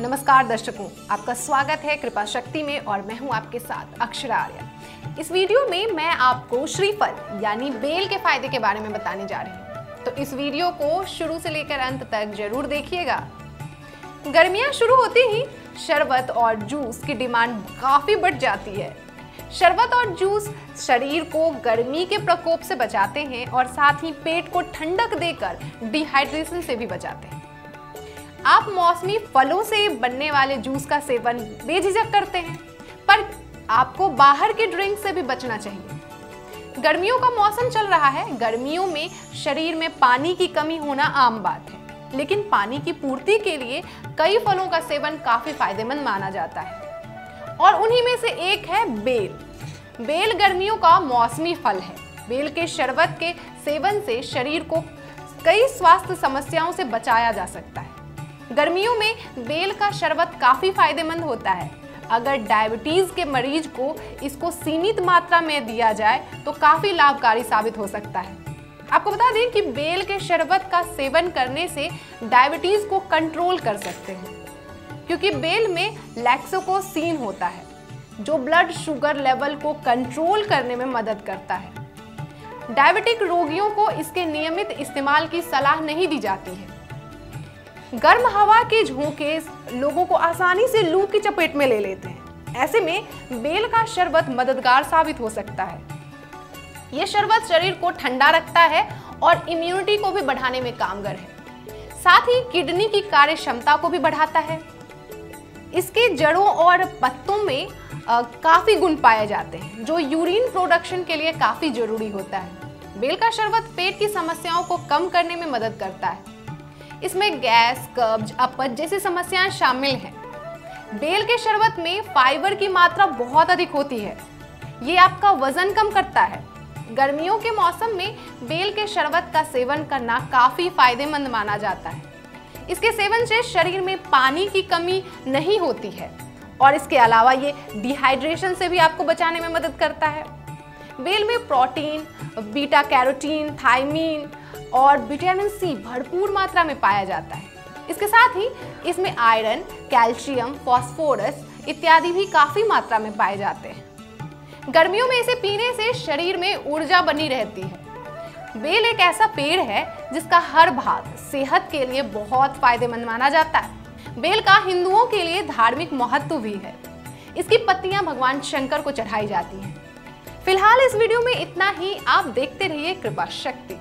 नमस्कार दर्शकों, आपका स्वागत है कृपा शक्ति में और मैं हूँ आपके साथ अक्षरा आर्य। इस वीडियो में मैं आपको श्रीफल यानी बेल के फ़ायदे के बारे में बताने जा रही हूँ। तो इस वीडियो को शुरू से लेकर अंत तक ज़रूर देखिएगा। गर्मियाँ शुरू होती ही शरबत और जूस की डिमांड काफ़ी बढ़ जाती है। शरबत और जूस शरीर को गर्मी के प्रकोप से बचाते हैं और साथ ही पेट को ठंडक देकर डिहाइड्रेशन से भी बचाते हैं। आप मौसमी फलों से बनने वाले जूस का सेवन बेझिझक करते हैं। पर आपको बाहर के ड्रिंक से भी बचना चाहिए। गर्मियों का मौसम चल रहा है। गर्मियों में शरीर में पानी की कमी होना आम बात है। लेकिन पानी की पूर्ति के लिए कई फलों का सेवन काफ़ी फ़ायदेमंद माना जाता है। और उन्हीं में से एक है बेल। बेल गर्मियों का मौसमी फल है। बेल के शरबत के सेवन से शरीर को कई स्वास्थ्य समस्याओं से बचाया जा सकता है। गर्मियों में बेल का शरबत काफ़ी फ़ायदेमंद होता है। अगर डायबिटीज़ के मरीज़ को इसको सीमित मात्रा में दिया जाए तो काफ़ी लाभकारी साबित हो सकता है। आपको बता दें कि बेल के शरबत का सेवन करने से डायबिटीज़ को कंट्रोल कर सकते हैं, क्योंकि बेल में लैक्सोकोसीन होता है, जो ब्लड शुगर लेवल को कंट्रोल करने में मदद करता है। डायबिटिक रोगियों को इसके नियमित इस्तेमाल की सलाह नहीं दी जाती है। गर्म हवा के झोंके लोगों को आसानी से लू की चपेट में ले लेते हैं। ऐसे में बेल का शरबत मददगार साबित हो सकता है। यह शरबत शरीर को ठंडा रखता है और इम्यूनिटी को भी बढ़ाने में कामगर है। साथ ही किडनी की कार्य क्षमता को भी बढ़ाता है। इसके जड़ों और पत्तों में काफ़ी गुण पाए जाते हैं, जो यूरिन प्रोडक्शन के लिए काफ़ी ज़रूरी होता है। बेल का शरबत पेट की समस्याओं को कम करने में मदद करता है। इसमें गैस, कब्ज, अपच जैसी समस्याएँ शामिल हैं। बेल के शरबत में फाइबर की मात्रा बहुत अधिक होती है। ये आपका वज़न कम करता है। गर्मियों के मौसम में बेल के शरबत का सेवन करना काफ़ी फ़ायदेमंद माना जाता है। इसके सेवन से शरीर में पानी की कमी नहीं होती है और इसके अलावा ये डिहाइड्रेशन से भी आपको बचाने में मदद करता है। बेल में प्रोटीन, बीटा कैरोटीन थाइमीन और विटामिन सी भरपूर मात्रा में पाया जाता है। इसके साथ ही इसमें आयरन, कैल्शियम, फॉस्फोरस इत्यादि भी काफ़ी मात्रा में पाए जाते हैं। गर्मियों में इसे पीने से शरीर में ऊर्जा बनी रहती है। बेल एक ऐसा पेड़ है जिसका हर भाग सेहत के लिए बहुत फ़ायदेमंद माना जाता है। बेल का हिंदुओं के लिए धार्मिक महत्व भी है। इसकी पत्तियाँ भगवान शंकर को चढ़ाई जाती हैं। फ़िलहाल इस वीडियो में इतना ही। आप देखते रहिए कृपा शक्ति।